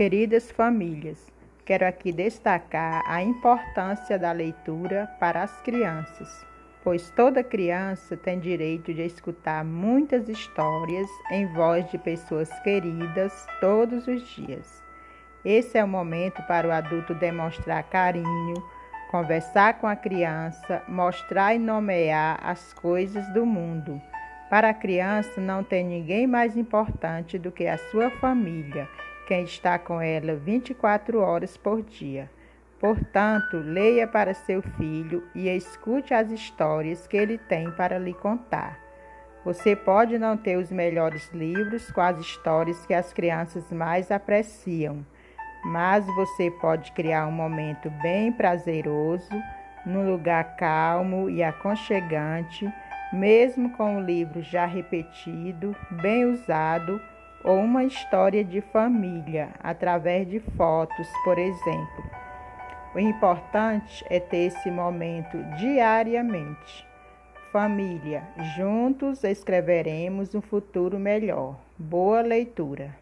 Queridas famílias, quero aqui destacar a importância da leitura para as crianças, pois toda criança tem direito de escutar muitas histórias em voz de pessoas queridas todos os dias. Esse é o momento para o adulto demonstrar carinho, conversar com a criança, mostrar e nomear as coisas do mundo. Para a criança, não tem ninguém mais importante do que a sua família quem está com ela 24 horas por dia. Portanto, leia para seu filho e escute as histórias que ele tem para lhe contar. Você pode não ter os melhores livros com as histórias que as crianças mais apreciam, mas você pode criar um momento bem prazeroso, num lugar calmo e aconchegante, mesmo com o livro já repetido, bem usado ou uma história de família através de fotos, por exemplo. O importante é ter esse momento diariamente. Família, juntos escreveremos um futuro melhor. Boa leitura.